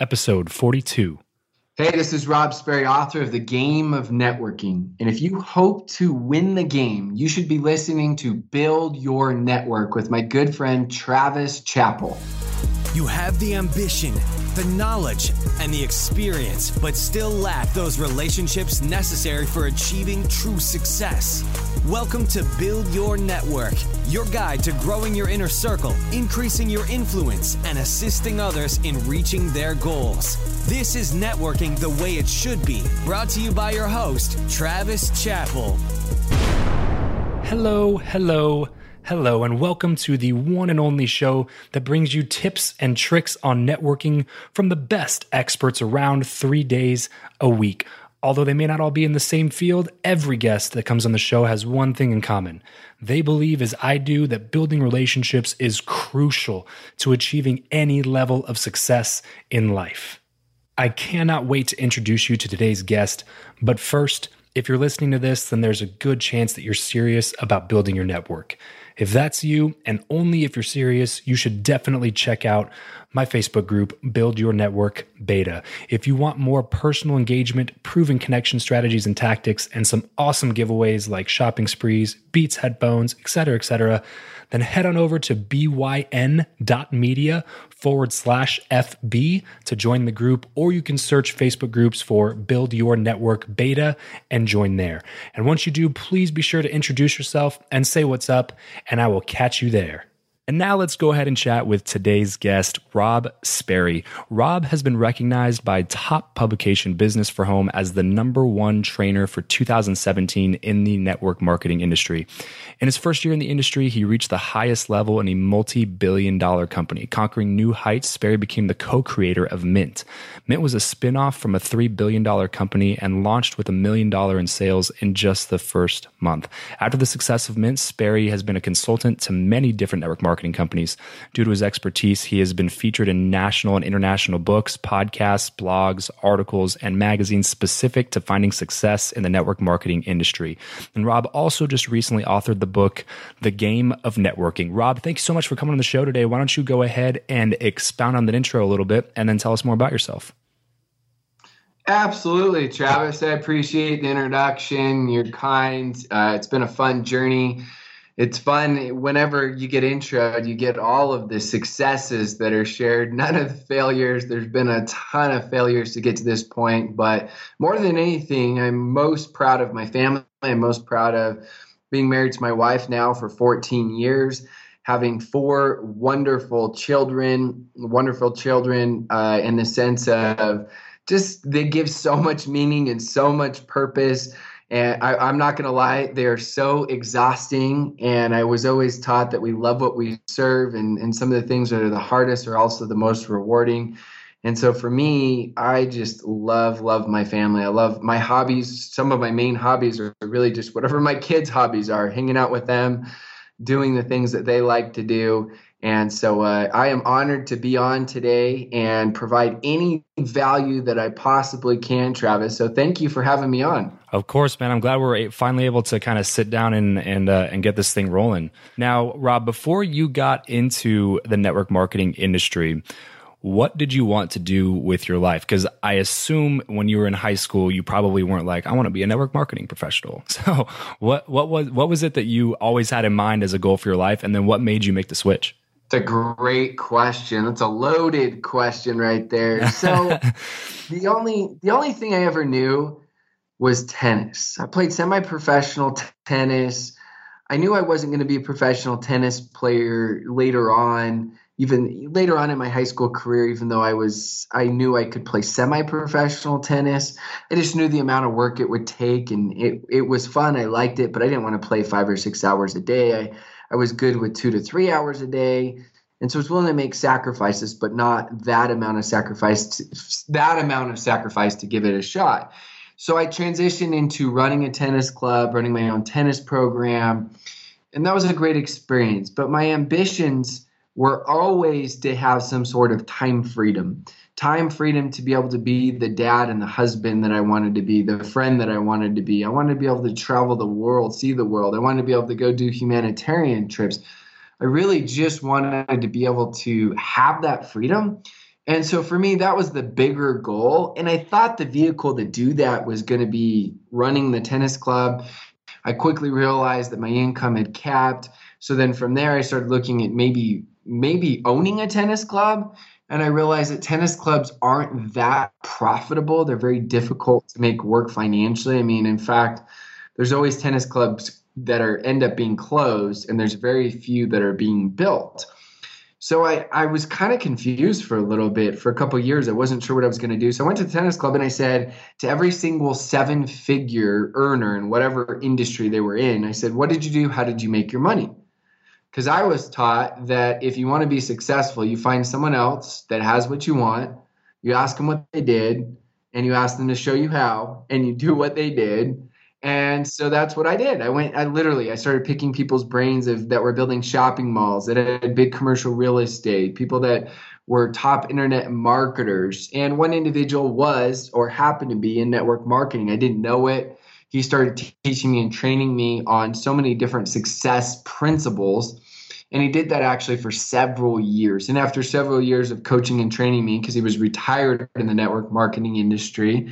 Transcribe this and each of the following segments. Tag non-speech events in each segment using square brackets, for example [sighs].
episode 42. Hey, this is Rob Sperry, author of The Game of Networking. And if you hope to win the game, you should be listening to Build Your Network with my good friend Travis Chappell. You have the ambition, the knowledge, and the experience, but still lack those relationships necessary for achieving true success. Welcome to Build Your Network, your guide to growing your inner circle, increasing your influence, and assisting others in reaching their goals. This is networking the way it should be. Brought to you by your host, Travis Chappell. Hello, hello Hello, and welcome to the one and only show that brings you tips and tricks on networking from the best experts around three days a week. Although they may not all be in the same field, every guest that comes on the show has one thing in common. They believe, as I do, that building relationships is crucial to achieving any level of success in life. I cannot wait to introduce you to today's guest, but first, if you're listening to this, then there's a good chance that you're serious about building your network. If that's you, and only if you're serious, you should definitely check out my Facebook group, Build Your Network Beta. If you want more personal engagement, proven connection strategies and tactics, and some awesome giveaways like shopping sprees, Beats headphones, etc., etc., then head on over to byn.media forward slash FB to join the group, or you can search Facebook groups for Build Your Network Beta and join there. And once you do, please be sure to introduce yourself and say what's up, and I will catch you there. And now let's go ahead and chat with today's guest, Rob Sperry. Rob has been recognized by top publication Business for Home as the number one trainer for 2017 in the network marketing industry. In his first year in the industry, he reached the highest level in a multi billion dollar company. Conquering new heights, Sperry became the co creator of Mint. Mint was a spin off from a $3 billion company and launched with a million dollar in sales in just the first month. After the success of Mint, Sperry has been a consultant to many different network marketing marketing companies. Due to his expertise, he has been featured in national and international books, podcasts, blogs, articles, and magazines specific to finding success in the network marketing industry. And Rob also just recently authored the book, The Game of Networking. Rob, thank you so much for coming on the show today. Why don't you go ahead and expound on that intro a little bit and then tell us more about yourself? Absolutely, Travis. I appreciate the introduction. You're kind. Uh, it's been a fun journey it's fun whenever you get intro you get all of the successes that are shared none of the failures there's been a ton of failures to get to this point but more than anything i'm most proud of my family i'm most proud of being married to my wife now for 14 years having four wonderful children wonderful children uh, in the sense of just they give so much meaning and so much purpose. And I, am not going to lie, they're so exhausting. And I was always taught that we love what we serve, and, and some of the things that are the hardest are also the most rewarding. And so for me, I just love, love my family. I love my hobbies. Some of my main hobbies are really just whatever my kids' hobbies are, hanging out with them, doing the things that they like to do. And so uh, I am honored to be on today and provide any value that I possibly can, Travis. So thank you for having me on. Of course, man. I'm glad we're finally able to kind of sit down and and uh, and get this thing rolling. Now, Rob, before you got into the network marketing industry, what did you want to do with your life? Because I assume when you were in high school, you probably weren't like, I want to be a network marketing professional. [laughs] So, what what was what was it that you always had in mind as a goal for your life, and then what made you make the switch? It's a great question. That's a loaded question right there. So [laughs] the only the only thing I ever knew was tennis. I played semi-professional t- tennis. I knew I wasn't going to be a professional tennis player later on, even later on in my high school career even though I was I knew I could play semi-professional tennis. I just knew the amount of work it would take and it it was fun. I liked it, but I didn't want to play 5 or 6 hours a day. I I was good with two to three hours a day. And so I was willing to make sacrifices, but not that amount of sacrifice, to, that amount of sacrifice to give it a shot. So I transitioned into running a tennis club, running my own tennis program. And that was a great experience. But my ambitions were always to have some sort of time freedom time freedom to be able to be the dad and the husband that I wanted to be, the friend that I wanted to be. I wanted to be able to travel the world, see the world. I wanted to be able to go do humanitarian trips. I really just wanted to be able to have that freedom. And so for me, that was the bigger goal. And I thought the vehicle to do that was going to be running the tennis club. I quickly realized that my income had capped. So then from there, I started looking at maybe maybe owning a tennis club and I realized that tennis clubs aren't that profitable. They're very mm-hmm. difficult to make work financially. I mean, in fact, there's always tennis clubs that are end up being closed, and there's very few that are being built. So I, I was kind of confused for a little bit. For a couple years, I wasn't sure what I was going to do. So I went to the tennis club and I said to every single seven figure earner in whatever industry they were in, I said, What did you do? How did you make your money? Because I was taught that if you want to be successful, you find someone else that has what you want, you ask them what they did, and you ask them to show you how, and you do what they did. And so that's what I did. I went, I literally, I started picking people's brains of that were building shopping malls, that had big commercial real estate, people that were top internet marketers. And one individual was or happened to be in network marketing. I didn't know it he started teaching me and training me on so many different success principles. And he did that actually for several years. And after several years of coaching and training me, because he was retired in the network marketing industry,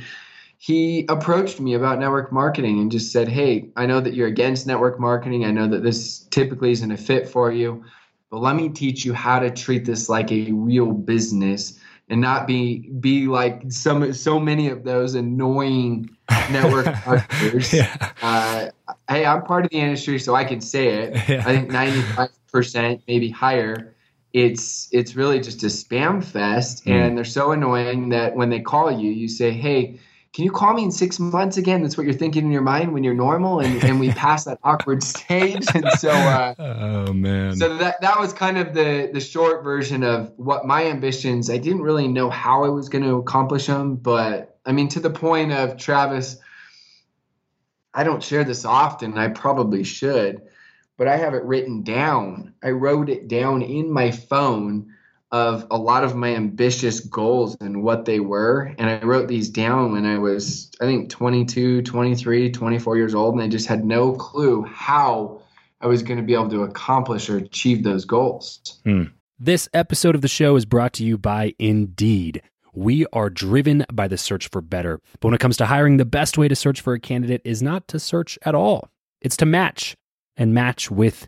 he approached me about network marketing and just said, Hey, I know that you're against network marketing. I know that this typically isn't a fit for you, but let me teach you how to treat this like a real business and not be be like some so many of those annoying [laughs] network marketers. yeah. uh, hey, I'm part of the industry, so I can say it. Yeah. I think 95 percent, maybe higher. It's it's really just a spam fest, mm. and they're so annoying that when they call you, you say, "Hey." Can you call me in six months again? That's what you're thinking in your mind when you're normal, and, and we pass that [laughs] awkward stage. And so, uh, oh man, so that that was kind of the the short version of what my ambitions. I didn't really know how I was going to accomplish them, but I mean, to the point of Travis, I don't share this often. I probably should, but I have it written down. I wrote it down in my phone of a lot of my ambitious goals and what they were. And I wrote these down when I was, I think, 22, 23, 24 years old. And I just had no clue how I was going to be able to accomplish or achieve those goals. Hmm. This episode of the show is brought to you by Indeed. We are driven by the search for better. But when it comes to hiring, the best way to search for a candidate is not to search at all, it's to match and match with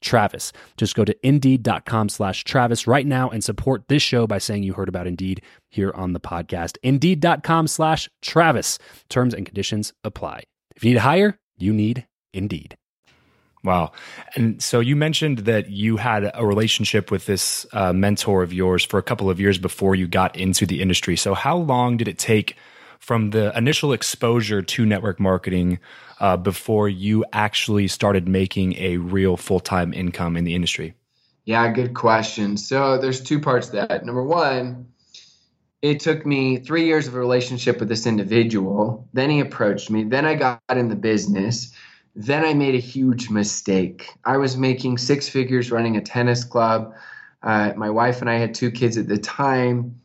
Travis. Just go to indeed.com slash Travis right now and support this show by saying you heard about Indeed here on the podcast. Indeed.com slash Travis. Terms and conditions apply. If you need to hire, you need Indeed. Wow. And so you mentioned that you had a relationship with this uh, mentor of yours for a couple of years before you got into the industry. So, how long did it take from the initial exposure to network marketing uh, before you actually started making a real full time income in the industry? Yeah, good question. So, there's two parts to that. Number one, it took me three years of a relationship with this individual. Then he approached me. Then I got in the business then I made a huge mistake. I was making six figures running a tennis club. Uh, my wife and I had two kids at the time,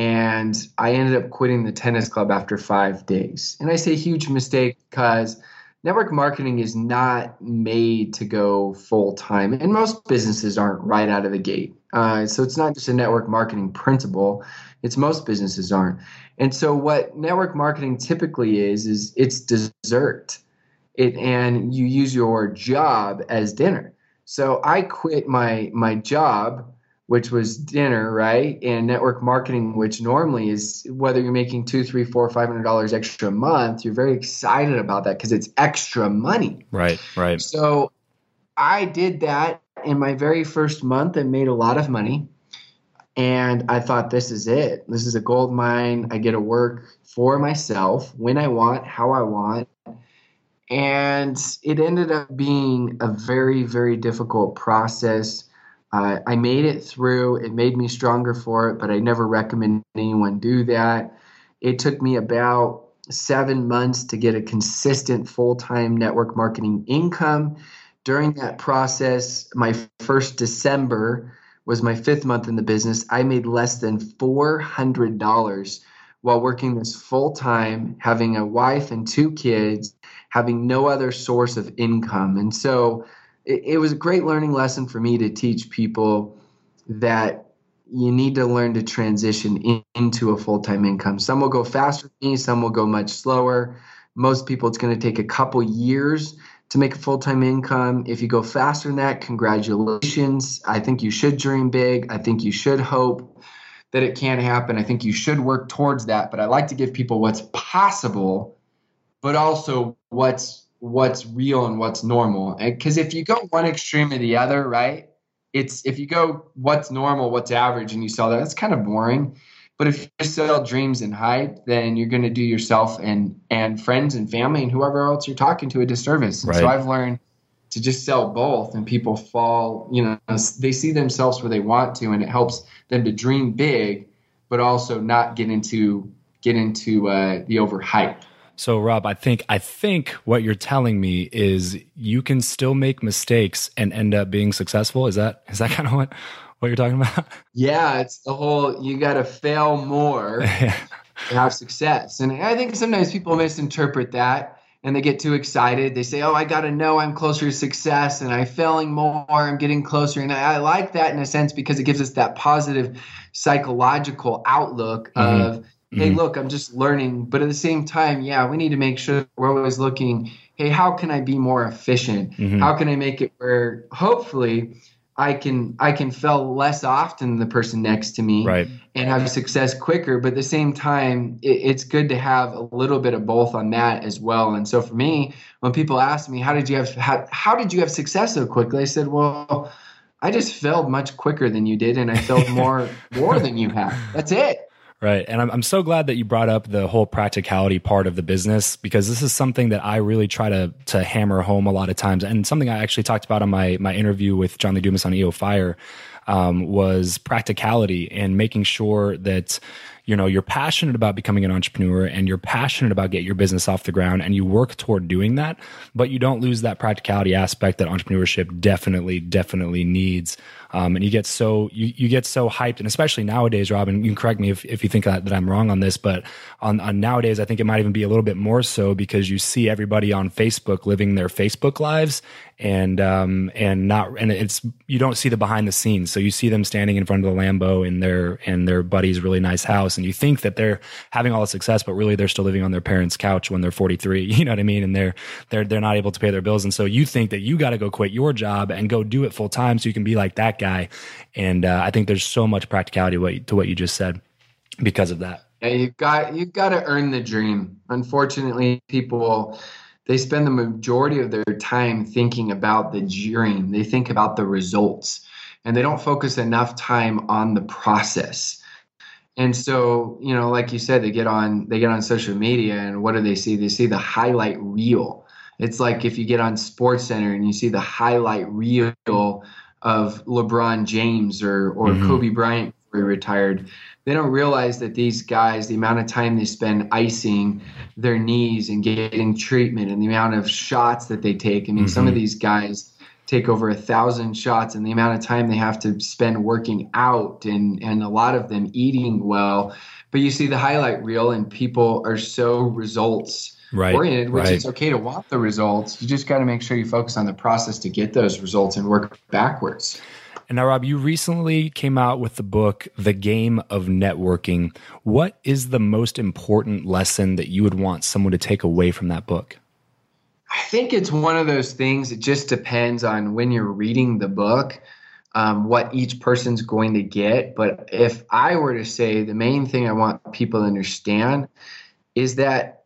and I ended up quitting the tennis club after five days. And I say huge mistake because network marketing is not made to go full time, and most businesses aren't right out of the gate. Uh, so it's not just a network marketing principle; it's most businesses aren't. And so what network marketing typically is is it's dessert it and you use your job as dinner. So I quit my my job, which was dinner, right, and network marketing, which normally is whether you're making two, three, four, five hundred dollars extra a month, you're very excited about that because it's extra money. Right, right. So I did that in my very first month and made a lot of money. And I thought, this is it. This is a gold mine. I get to work for myself when I want, how I want and it ended up being a very, very difficult process. Uh, I made it through. It made me stronger for it, but I never recommend anyone do that. It took me about seven months to get a consistent full time network marketing income. During that process, my first December was my fifth month in the business. I made less than $400 while working this full time, having a wife and two kids, having no other source of income. And so it, it was a great learning lesson for me to teach people that you need to learn to transition in, into a full time income. Some will go faster than me, some will go much slower. Most people, it's going to take a couple years to make a full time income. If you go faster than that, congratulations. I think you should dream big. I think you should hope that it can happen. I think you should work towards that. But I like to give people what's possible but also what's what's real and what's normal. Because if you go one extreme or the other, right? It's if you go what's normal, what's average, and you sell that, that's kind of boring. But if you sell dreams and hype, then you're going to do yourself and and friends and family and whoever else you're talking to a disservice. Right. So I've learned to just sell both, and people fall. You know, they see themselves where they want to, and it helps them to dream big, but also not get into get into uh, the overhype. So Rob, I think I think what you're telling me is you can still make mistakes and end up being successful. Is that is that [laughs] kind of what what you're talking about? Yeah, it's the whole you got to fail more [laughs] yeah. to have success. And I think sometimes people misinterpret that and they get too excited. They say, "Oh, I got to know I'm closer to success and I'm failing more, I'm getting closer." And I, I like that in a sense because it gives us that positive psychological outlook mm-hmm. of hey, mm-hmm. look, I'm just learning. But at the same time, yeah, we need to make sure we're always looking, hey, how can I be more efficient? Mm-hmm. How can I make it where hopefully I can I can fail less often than the person next to me right. and have success quicker. But at the same time, it, it's good to have a little bit of both on that as well. And so for me, when people ask me, how did you have how, how did you have success so quickly? I said, well, I just failed much quicker than you did, and I failed [laughs] more more than you have. That's it. Right. And I'm, I'm so glad that you brought up the whole practicality part of the business because this is something that I really try to, to hammer home a lot of times. And something I actually talked about on my, my interview with John Lee Dumas on EO Fire um, was practicality and making sure that you know you're passionate about becoming an entrepreneur and you're passionate about get your business off the ground and you work toward doing that but you don't lose that practicality aspect that entrepreneurship definitely definitely needs um, and you get so you, you get so hyped and especially nowadays robin you can correct me if, if you think that, that i'm wrong on this but on, on nowadays i think it might even be a little bit more so because you see everybody on facebook living their facebook lives and um and not and it's you don't see the behind the scenes. So you see them standing in front of the lambo in their in their buddy's really nice house and you think that they're having all the success but really they're still living on their parents couch when they're 43 [laughs] you know what i mean? And they're they're they're not able to pay their bills. And so you think that you got to go quit your job and go do it full time so you can be like that guy and uh, i think there's so much practicality to what you just said because of that yeah, you've got you've got to earn the dream unfortunately people they spend the majority of their time thinking about the dream. They think about the results and they don't focus enough time on the process. And so, you know, like you said, they get on they get on social media and what do they see? They see the highlight reel. It's like if you get on Sports Center and you see the highlight reel of LeBron James or or mm-hmm. Kobe Bryant before he retired they don't realize that these guys, the amount of time they spend icing their knees and getting treatment and the amount of shots that they take. I mean, mm-hmm. some of mm-hmm. these guys take over a thousand shots and the amount of time they have to spend working out and, and a lot of them eating well. But you see the highlight reel and people are so results right, oriented, which right. is okay to want the results. You just got to make sure you focus on the process to get those results and work backwards. And now, Rob, you recently came out with the book, The Game of Networking. What is the most important lesson that you would want someone to take away from that book? I think it's one of those things, it just depends on when you're reading the book. Um, what each person's going to get. But if I were to say the main thing I want people to understand is that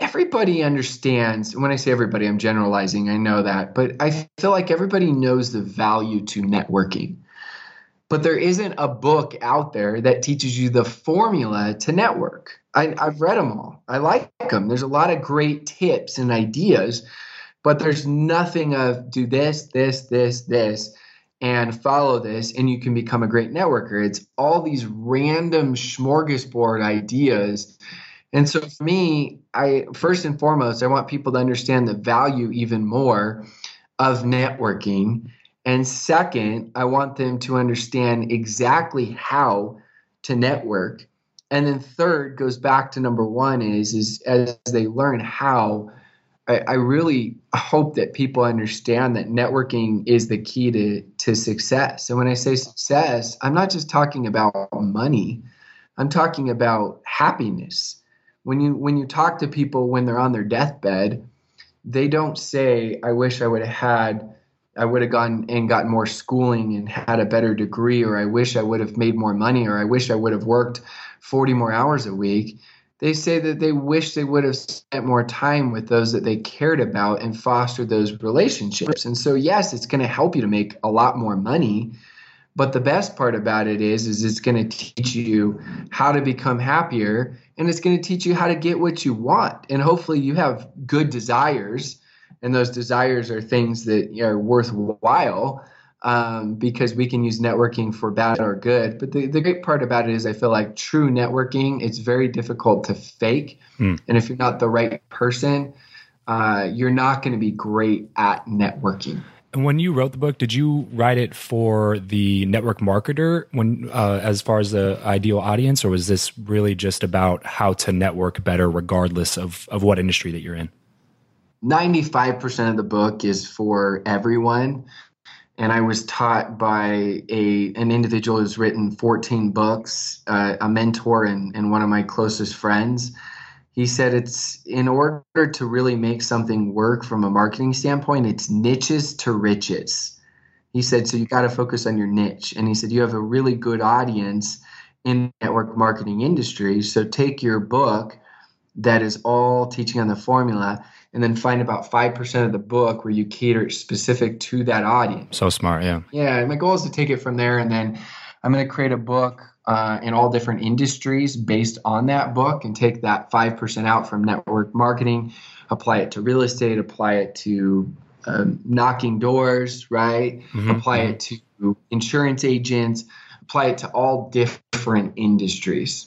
everybody understands when i say everybody i'm generalizing i know that but i feel like everybody knows the value to networking. But there isn't a book out there that teaches you the formula to network. I, i've read them all. I like them there's a lot of great tips and ideas but there's nothing of do this this this this and follow this and you can become a great networker. It's all these random smorgasbord ideas and so for me, I first and foremost, I want people to understand the value even more of networking. And second, I want them to understand exactly how to network. And then third goes back to number one is is as they learn how, I, I really hope that people understand that networking is the key to, to success. And when I say success, I'm not just talking about money. I'm talking about happiness when you when you talk to people when they're on their deathbed, they don't say, "I wish I would have had." I would have gone and gotten more schooling and had a better degree, or I wish I would have made more money, or I wish I would have worked 40 more hours a week. They say that they wish they would have spent more time with those that they cared about and fostered those relationships. And so, yes, it's going to help you to make a lot more money, but the best part about it is, is it's going to teach you how to become happier, and it's going to teach you how to get what you want. And hopefully, you have good desires, and those desires are things that are worthwhile. Um, because we can use networking for bad or good. But the, the great part about it is, I feel like true networking, it's very difficult to fake. Mm. And if you're not the right person, uh, you're not going to be great at networking. And when you wrote the book, did you write it for the network marketer when uh, as far as the ideal audience, or was this really just about how to network better regardless of, of what industry that you're in? 95% of the book is for everyone. And I was taught by a an individual who's written 14 books, uh, a mentor and, and one of my closest friends He said it's in order to really make something work from a marketing standpoint, it's niches to riches. He said, so you got to focus on your niche. And he said, you have a really good audience in the network marketing industry. So take your book that is all teaching on the formula and then find about 5% of the book where you cater specific to that audience. So smart, yeah. Yeah, my goal is to take it from there and then I'm going to create a book uh, in all different industries based on that book and take that 5% out from network marketing, apply it to real estate, apply it to um, knocking doors, right? Mm-hmm. Apply it to insurance agents, apply it to all different industries.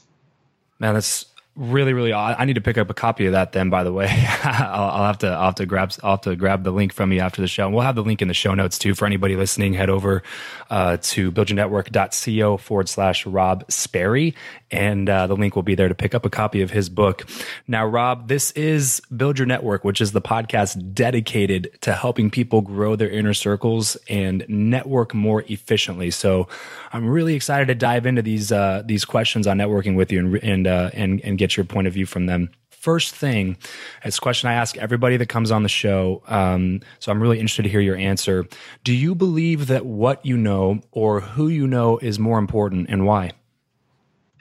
Man, that's really really i need to pick up a copy of that then by the way. [laughs] I'll, I'll, have to i'll have to grab i'll have to grab the link from you after the show. And we'll have the link in the show notes too for anybody listening. Head over uh, to buildyournetwork.co forward slash rob sperry and uh, the link will be there to pick up a copy of his book now rob this is build your network which is the podcast dedicated to helping people grow their inner circles and network more efficiently so i'm really excited to dive into these uh, these questions on networking with you and and uh, and, and get your point of view from them. First thing, it's a question I ask everybody that comes on the show. Um, so I'm really interested to hear your answer. Do you believe that what you know or who you know is more important and why?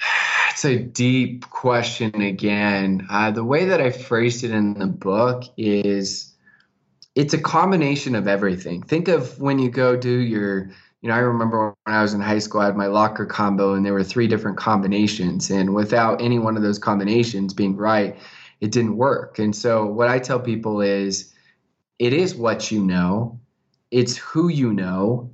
[sighs] It's a deep question again. Uh, the way that I phrased it in the book is it's a combination of everything. Think of when you go do your you know, I remember when I was in high school, I had my locker combo, and there were three different combinations. And without any one of those combinations being right, it didn't work. And so, what I tell people is it is what you know, it's who you know,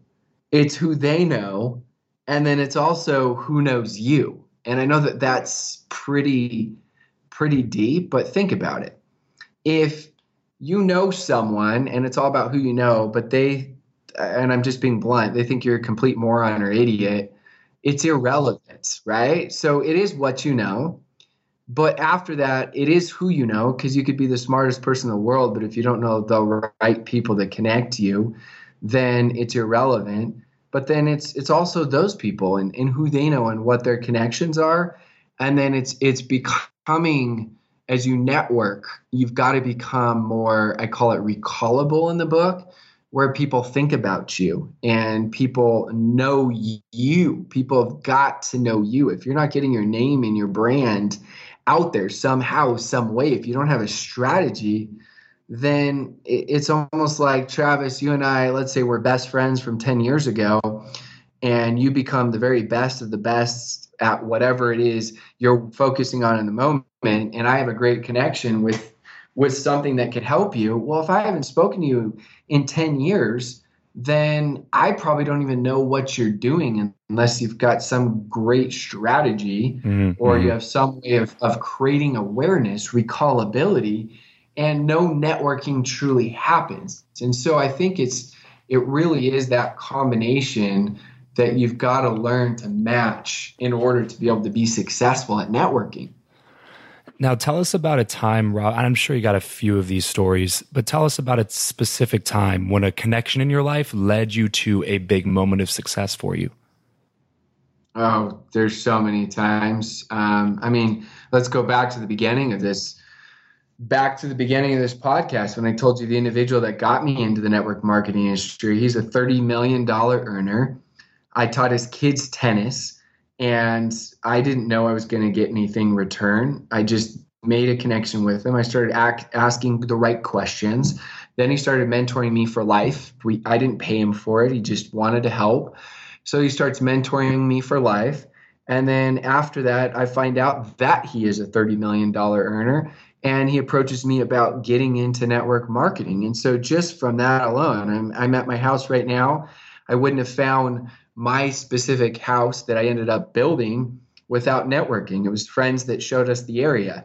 it's who they know, and then it's also who knows you. And I know that that's pretty, pretty deep, but think about it. If you know someone and it's all about who you know, but they and I'm just being blunt, they think you're a complete moron or idiot, it's irrelevant, right? So it is what you know. But after that, it is who you know, because you could be the smartest person in the world, but if you don't know the right people to connect you, then it's irrelevant. But then it's it's also those people and, and who they know and what their connections are. And then it's it's becoming as you network, you've got to become more, I call it recallable in the book where people think about you and people know you. People have got to know you. If you're not getting your name and your brand out there somehow, some way, if you don't have a strategy, then it's almost like Travis, you and I, let's say we're best friends from 10 years ago, and you become the very best of the best at whatever it is you're focusing on in the moment. And I have a great connection with with something that could help you. Well, if I haven't spoken to you in 10 years, then I probably don't even know what you're doing unless you've got some great strategy mm-hmm. or you have some way of, of creating awareness, recallability, and no networking truly happens. And so I think it's it really is that combination that you've got to learn to match in order to be able to be successful at networking. Now, tell us about a time, Rob. And I'm sure you got a few of these stories, but tell us about a specific time when a connection in your life led you to a big moment of success for you. Oh, there's so many times. Um, I mean, let's go back to the beginning of this. Back to the beginning of this podcast when I told you the individual that got me into the network marketing industry. He's a $30 million earner. I taught his kids tennis and I didn't know I was going to get anything return. I just made a connection with him. I started act, asking the right questions. Then he started mentoring me for life. We, I didn't pay him for it. He just wanted to help. So he starts mentoring me for life. And then after that, I find out that he is a $30 million earner and he approaches me about getting into network marketing. And so just from that alone, I'm, I'm at my house right now. I wouldn't have found my specific house that I ended up building without networking. It was friends that showed us the area.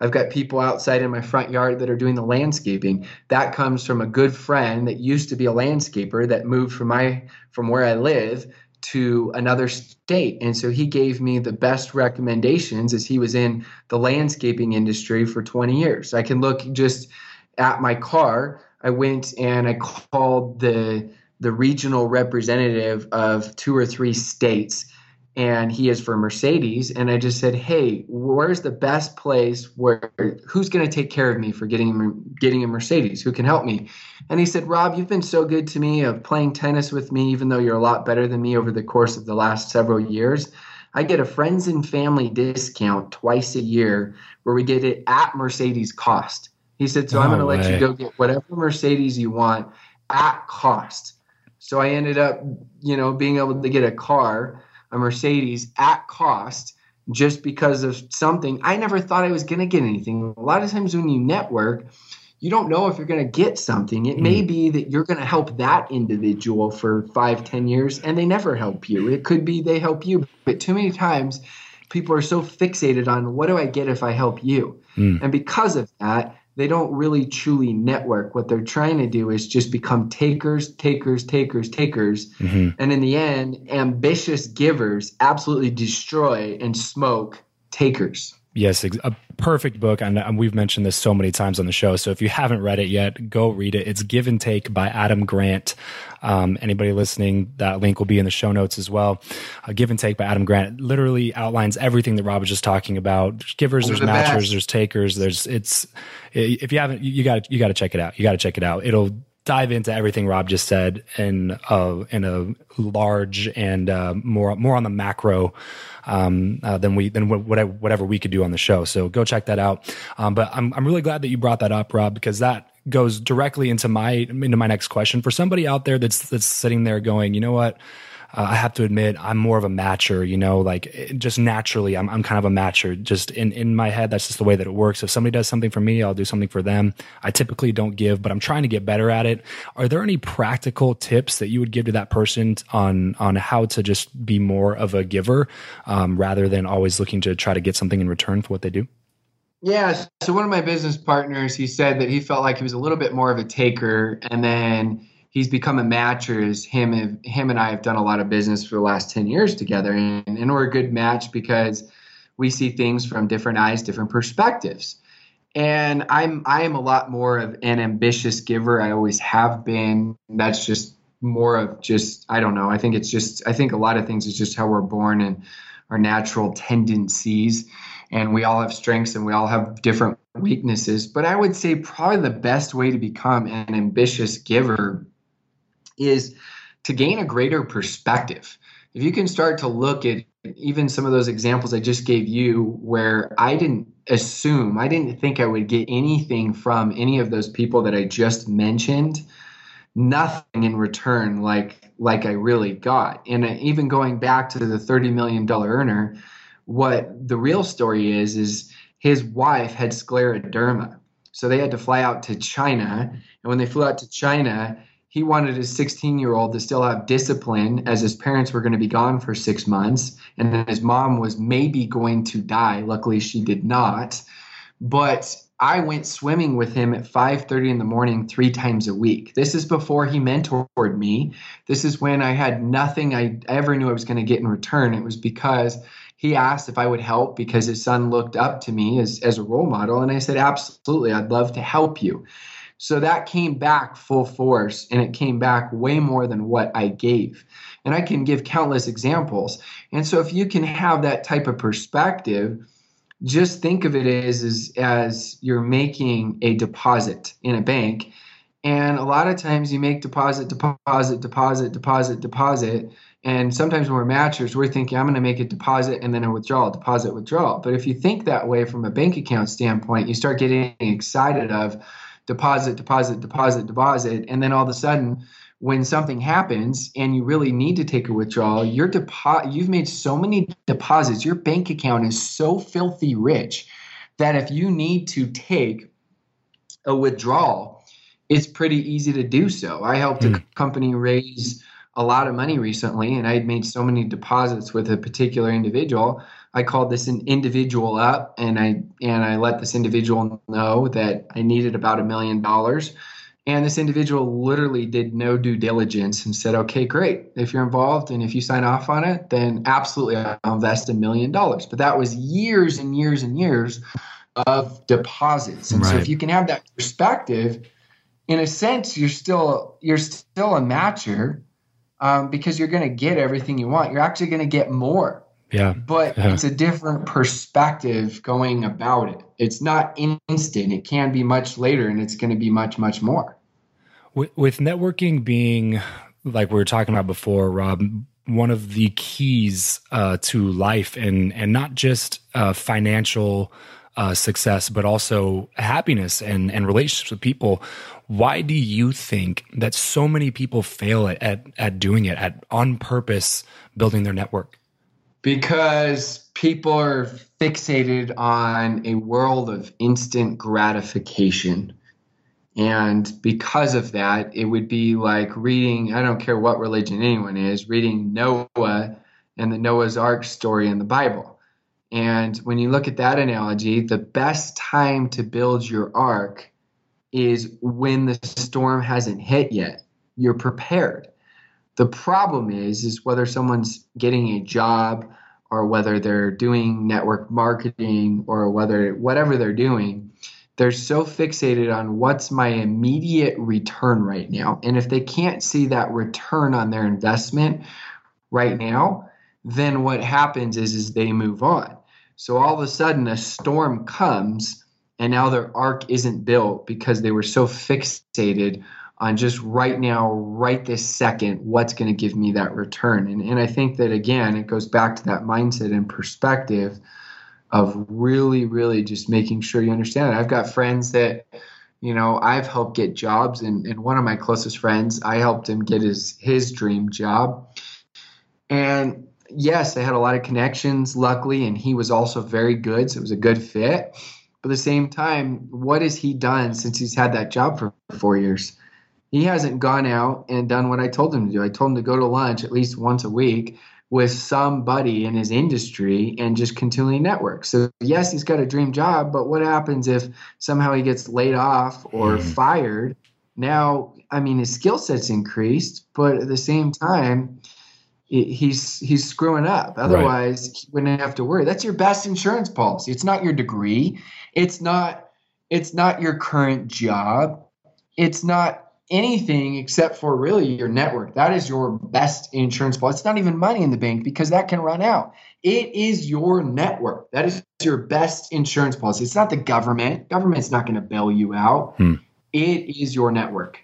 I've got people outside in my front yard that are doing the landscaping. That comes from a good friend that used to be a landscaper that moved from my from where I live to another state. And so he gave me the best recommendations as he was in the landscaping industry for 20 years. I can look just at my car. I went and I called the the regional representative of two or three states and he is for Mercedes. And I just said, "Hey, where's the best place where who's going to take care of me for getting getting a Mercedes? Who can help me?" And he said, "Rob, you've been so good to me of playing tennis with me, even though you're a lot better than me over the course of the last several years." I get a friends and family discount twice a year where we get it at Mercedes cost. He said, So no I'm going to let you go get whatever Mercedes you want at cost. So I ended up, you know, being able to get a car a Mercedes at cost just because of something. I never thought I was going to get anything. A lot of times when you network, you don't know if you're going to get something. It mm. may be that you're going to help that individual for five, ten years and they never help you. It could be they help you, but too many times people are so fixated on what do I get if I help you? Mm. And because of that, they don't really truly network. What they're trying to do is just become takers, takers, takers, takers. Mm-hmm. And in the end, ambitious givers absolutely destroy and smoke takers. Yes, a perfect book. And we've mentioned this so many times on the show. So if you haven't read it yet, go read it. It's Give and Take by Adam Grant. Um, anybody listening, that link will be in the show notes as well. Uh, Give and Take by Adam Grant literally outlines everything that Rob was just talking about. There's givers, there's the matchers, best. there's takers. There's it's if you haven't, you got you got to check it out. You got to check it out. It'll dive into everything Rob just said in a in a large and uh, more more on the macro um, uh, than we than whatever whatever we could do on the show. So go check that out. Um, but I'm I'm really glad that you brought that up, Rob, because that goes directly into my into my next question for somebody out there that's that's sitting there going, you know what uh, I have to admit I'm more of a matcher, you know, like just naturally I'm, I'm kind of a matcher. Just in, in my head, that's just the way that it works. If somebody does something for me, I'll do something for them. I typically don't give, but I'm trying to get better at it. Are there any practical tips that you would give to that person on, on how to just be more of a giver um, rather than always looking to try to get something in return for what they do? Yeah. So one of my business partners, he said that he felt like he was a little bit more of a taker and then he's become a matcher as him him and I have done a lot of business for the last 10 years together. And, and we're a good match because we see things from different eyes different perspectives. And I'm I am a lot more of an ambitious giver. I always have been. That's just more of just I don't know. I think it's just I think a lot of things is just how we're born and our natural tendencies. And we all have strengths and we all have different weaknesses. But I would say probably the best way to become an ambitious giver is to gain a greater perspective. If you can start to look at even some of those examples I just gave you, where I didn't assume, I didn't think I would get anything from any of those people that I just mentioned, nothing in return like like I really got. And even going back to the thirty million dollar earner, what the real story is is his wife had scleroderma. So they had to fly out to China. And when they flew out to China, he wanted his 16 year old to still have discipline as his parents were going to be gone for six months and then his mom was maybe going to die luckily she did not but i went swimming with him at 5.30 in the morning three times a week this is before he mentored me this is when i had nothing i ever knew i was going to get in return it was because he asked if I would help because his son looked up to me as, as a role model. And I said, absolutely, I'd love to help you. So that came back full force and it came back way more than what I gave. And I can give countless examples. And so if you can have that type of perspective, just think of it as, as, as you're making a deposit in a bank. And a lot of times you make deposit, deposit, deposit, deposit, deposit. And sometimes when we're matchers, we're thinking, I'm going to make a deposit and then a withdrawal, deposit, withdrawal. But if you think that way from a bank account standpoint, you start getting excited of, deposit, deposit, deposit, deposit, and then all of a sudden, when something happens and you really need to take a withdrawal, your depo- you've made so many deposits, your bank account is so filthy rich that if you need to take a withdrawal, it's pretty easy to do so. I helped mm. a hmm. company raise a lot of money recently, and I had made so many deposits with a particular individual I called this an individual up and I and I let this individual know that I needed about a million dollars. And this individual literally did no due diligence and said, okay, great. If you're involved and if you sign off on it, then absolutely I'll invest a million dollars. But that was years and years and years of deposits. And right. so if you can have that perspective, in a sense, you're still you're still a matcher um, because you're going to get everything you want. You're actually going to get more Yeah. But yeah. it's a different perspective going about it. It's not instant. It can be much later and it's going to be much, much more. With, with networking being like we were talking about before, Rob, one of the keys uh, to life and and not just uh, financial uh, success, but also happiness and and relationships with people. Why do you think that so many people fail at at, at doing it at on purpose building their network? Because people are fixated on a world of instant gratification. And because of that, it would be like reading, I don't care what religion anyone is, reading Noah and the Noah's Ark story in the Bible. And when you look at that analogy, the best time to build your ark is when the storm hasn't hit yet. You're prepared. The problem is is whether someone's getting a job or whether they're doing network marketing or whether whatever they're doing, they're so fixated on what's my immediate return right now. And if they can't see that return on their investment right now, then what happens is is they move on. So all of a sudden a storm comes and now their ark isn't built because they were so fixated on just right now, right this second, what's going to give me that return. And, and I think that, again, it goes back to that mindset and perspective of really, really just making sure you understand it. I've got friends that, you know, I've helped get jobs, and, and one of my closest friends, I helped him get his his dream job. And yes, I had a lot of connections, luckily, and he was also very good, so it was a good fit. But at the same time, what has he done since he's had that job for four years? He hasn't gone out and done what I told him to do. I told him to go to lunch at least once a week with somebody in his industry and just continually network. So yes, he's got a dream job, but what happens if somehow he gets laid off or mm. fired? Now, I mean, his skill set's increased, but at the same time, he's he's screwing up. Otherwise, right. he wouldn't have to worry. That's your best insurance policy. It's not your degree. It's not it's not your current job. It's not anything except for really your network. That is your best insurance policy. It's not even money in the bank because that can run out. It is your network. That is your best insurance policy. It's not the government. Government's not going to bail you out. Hmm. It is your network.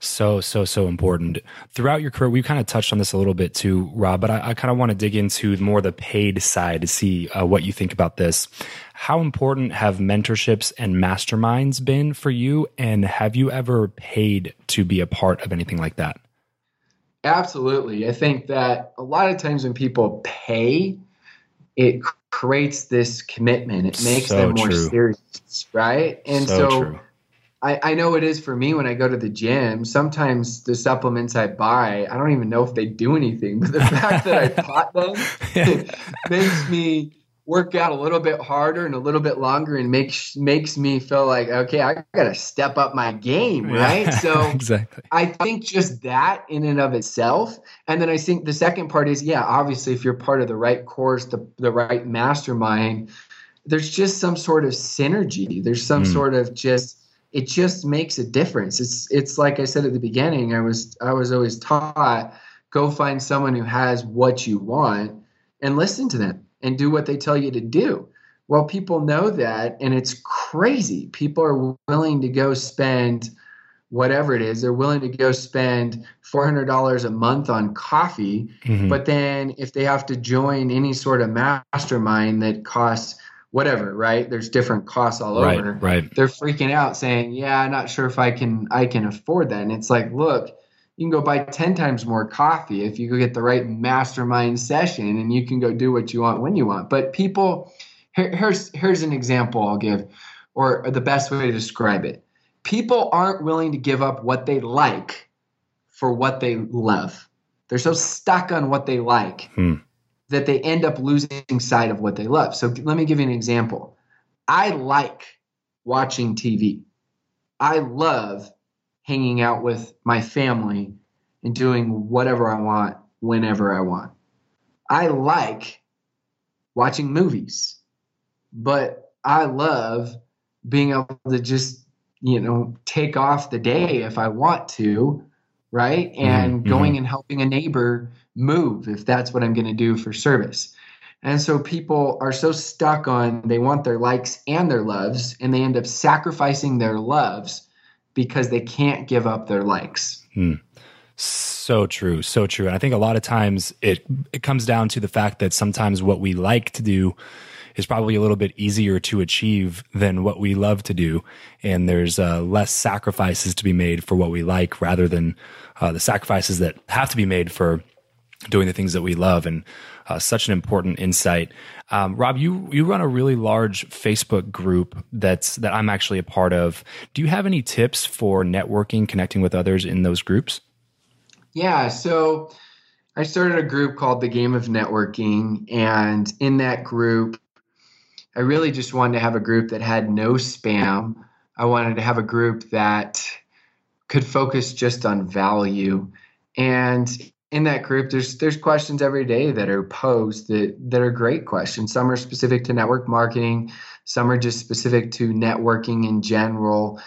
So, so, so important. Throughout your career, we've kind of touched on this a little bit too, Rob, but I, I kind of want to dig into more the paid side to see uh, what you think about this. How important have mentorships and masterminds been for you? And have you ever paid to be a part of anything like that? Absolutely. I think that a lot of times when people pay, it creates this commitment. It makes so them more true. serious, right? And so, so I, I know it is for me when I go to the gym. Sometimes the supplements I buy, I don't even know if they do anything, but the fact that I [laughs] bought them [laughs] makes me work out a little bit harder and a little bit longer and makes makes me feel like okay i gotta step up my game right? Yeah, so [laughs] exactly. I think just that in and of itself. And then i think the second part is yeah obviously if you're part of the right course the, the right mastermind there's just some sort of synergy. There's some mm. sort of just it just makes a difference. It's it's like I said at the beginning. I was I was always taught go find someone who has what you want and listen to them and do what they tell you to do. Well, people know that, and it's crazy. People are willing to go spend whatever it is. They're willing to go spend four hundred dollars a month on coffee, mm-hmm. but then if they have to join any sort of mastermind that costs whatever, right? There's different costs all right, over. Right. They're freaking out saying, "Yeah, I'm not sure if I can I can afford that." And it's like, "Look, you can go buy 10 times more coffee if you go get the right mastermind session and you can go do what you want when you want." But people here, here's here's an example I'll give or the best way to describe it. People aren't willing to give up what they like for what they love. They're so stuck on what they like. Hmm that they end up losing sight of what they love. So let me give you an example. I like watching TV. I love hanging out with my family and doing whatever I want whenever I want. I like watching movies, but I love being able to just, you know, take off the day if I want to, right? And mm-hmm. going and helping a neighbor move if that's what I'm going to do for service. And so people are so stuck on they want their likes and their loves, and they end up sacrificing their loves because they can't give up their likes. Hmm. So true, so true. And I think a lot of times it it comes down to the fact that sometimes what we like to do is probably a little bit easier to achieve than what we love to do, and there's uh, less sacrifices to be made for what we like rather than uh, the sacrifices that have to be made for doing the things that we love. And uh, such an important insight. Um, Rob, you you run a really large Facebook group that's that I'm actually a part of. Do you have any tips for networking, connecting with others in those groups? Yeah, so I started a group called the Game of Networking, and in that group, I really just wanted to have a group that had no spam. I wanted to have a group that could focus just on value. And in that group, there's there's questions every day that are posed that that are great questions. Some are specific to network marketing, some are just specific to networking in general.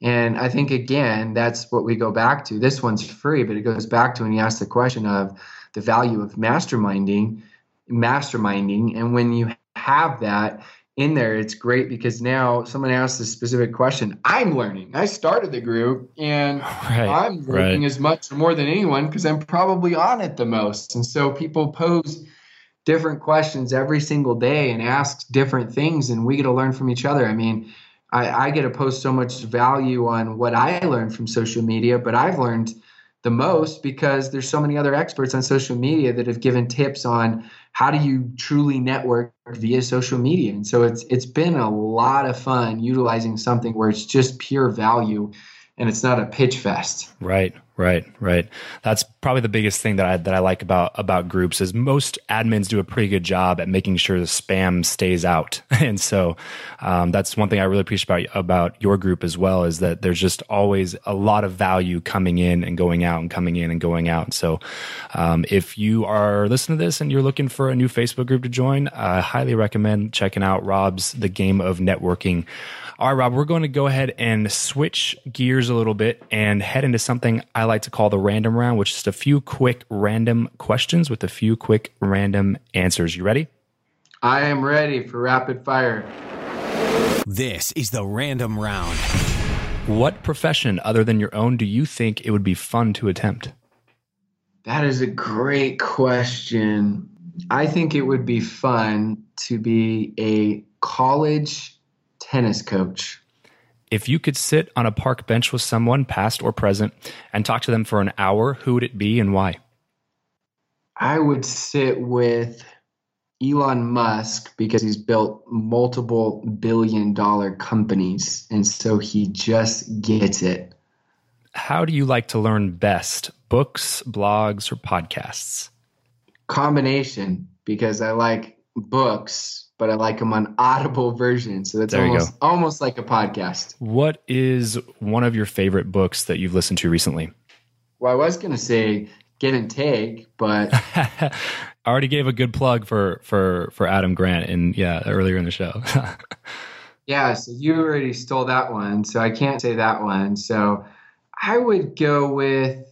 And I think again, that's what we go back to. This one's free, but it goes back to when you ask the question of the value of masterminding, masterminding. And when you have that in there, it's great because now someone asks a specific question. I'm learning. I started the group and right, I'm learning right. as much or more than anyone because I'm probably on it the most. And so people pose different questions every single day and ask different things, and we get to learn from each other. I mean, I, I get to post so much value on what I learned from social media, but I've learned the most because there's so many other experts on social media that have given tips on how do you truly network via social media. And so it's it's been a lot of fun utilizing something where it's just pure value and it's not a pitch fest. Right. Right, right. That's probably the biggest thing that I that I like about about groups is most admins do a pretty good job at making sure the spam stays out, [laughs] and so um, that's one thing I really appreciate about about your group as well is that there's just always a lot of value coming in and going out and coming in and going out. So um, if you are listening to this and you're looking for a new Facebook group to join, I highly recommend checking out Rob's The Game of Networking. All right, Rob, we're going to go ahead and switch gears a little bit and head into something I like to call the random round, which is just a few quick random questions with a few quick random answers. You ready? I am ready for rapid fire. This is the random round. What profession other than your own do you think it would be fun to attempt? That is a great question. I think it would be fun to be a college tennis coach. If you could sit on a park bench with someone, past or present, and talk to them for an hour, who would it be and why? I would sit with Elon Musk because he's built multiple billion dollar companies. And so he just gets it. How do you like to learn best? Books, blogs, or podcasts? Combination because I like books but I like them on audible version. So that's almost almost like a podcast. What is one of your favorite books that you've listened to recently? Well, I was going to say Give and Take, but [laughs] I already gave a good plug for for for Adam Grant and yeah, earlier in the show. [laughs] yeah, so you already stole that one, so I can't say that one. So I would go with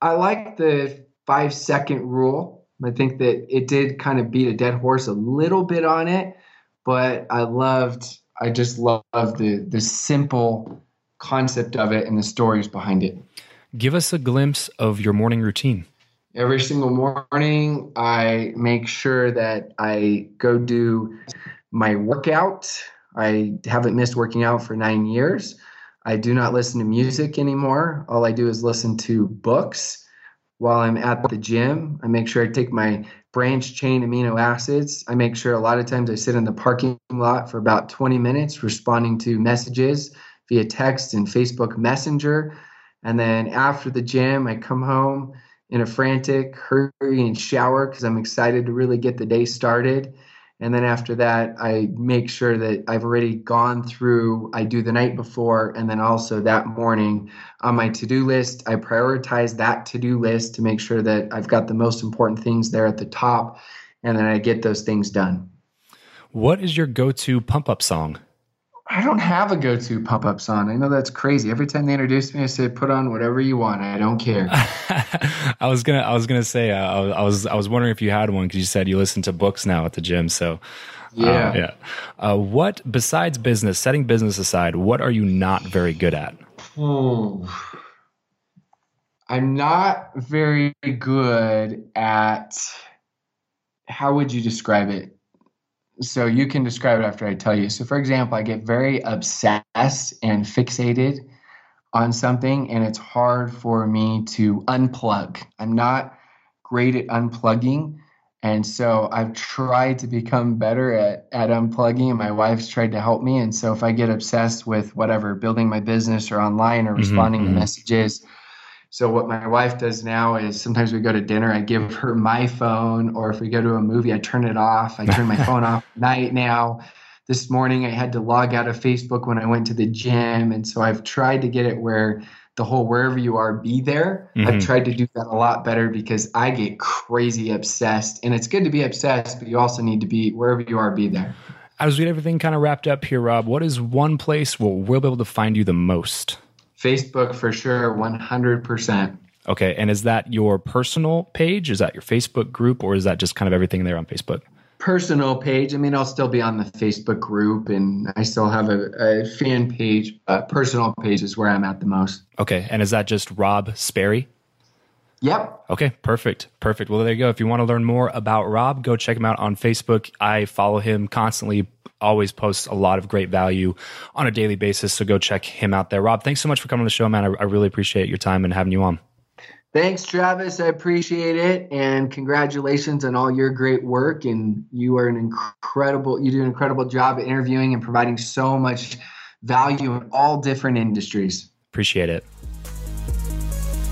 I like the 5 second rule I think that it did kind of beat a dead horse a little bit on it, but I loved, I just loved the the simple concept of it and the stories behind it. Give us a glimpse of your morning routine. Every single morning, I make sure that I go do my workout. I haven't missed working out for nine years. I do not listen to music anymore. All I do is listen to books while I'm at the gym. I make sure I take my branch chain amino acids. I make sure a lot of times I sit in the parking lot for about 20 minutes responding to messages via text and Facebook Messenger. And then after the gym, I come home in a frantic hurry and shower because I'm excited to really get the day started. And then after that, I make sure that I've already gone through, I do the night before, and then also that morning on my to do list. I prioritize that to do list to make sure that I've got the most important things there at the top, and then I get those things done. What is your go to pump up song? I don't have a go-to pump-up song. I know that's crazy. Every time they introduce me, I say, "Put on whatever you want. I don't care." [laughs] I was gonna, I was gonna say, uh, I was, I was wondering if you had one because you said you listen to books now at the gym. So, yeah, uh, yeah. Uh, what besides business, setting business aside, what are you not very good at? Hmm. I'm not very good at. How would you describe it? So you can describe it after I tell you. So, for example, I get very obsessed and fixated on something, and it's hard for me to unplug. I'm not great at unplugging. And so I've tried to become better at, at unplugging, and my wife's tried to help me. And so if I get obsessed with whatever, building my business or online or mm-hmm, responding mm-hmm. to messages, so what my wife does now is sometimes we go to dinner, I give her my phone, or if we go to a movie, I turn it off. I turn my [laughs] phone off at night now. This morning I had to log out of Facebook when I went to the gym, and so I've tried to get it where the whole wherever you are, be there. Mm-hmm. I've tried to do that a lot better because I get crazy obsessed, and it's good to be obsessed, but you also need to be wherever you are, be there. As we get everything kind of wrapped up here, Rob, what is one place where we'll be able to find you the most? Facebook for sure, 100%. Okay. And is that your personal page? Is that your Facebook group or is that just kind of everything there on Facebook? Personal page. I mean, I'll still be on the Facebook group and I still have a, a fan page. Uh, personal page is where I'm at the most. Okay. And is that just Rob Sperry? Yep. Okay, perfect. Perfect. Well, there you go. If you want to learn more about Rob, go check him out on Facebook. I follow him constantly, always posts a lot of great value on a daily basis. So go check him out there. Rob, thanks so much for coming on the show, man. I, I really appreciate your time and having you on. Thanks, Travis. I appreciate it. And congratulations on all your great work. And you are an incredible, you do an incredible job at interviewing and providing so much value in all different industries. Appreciate it.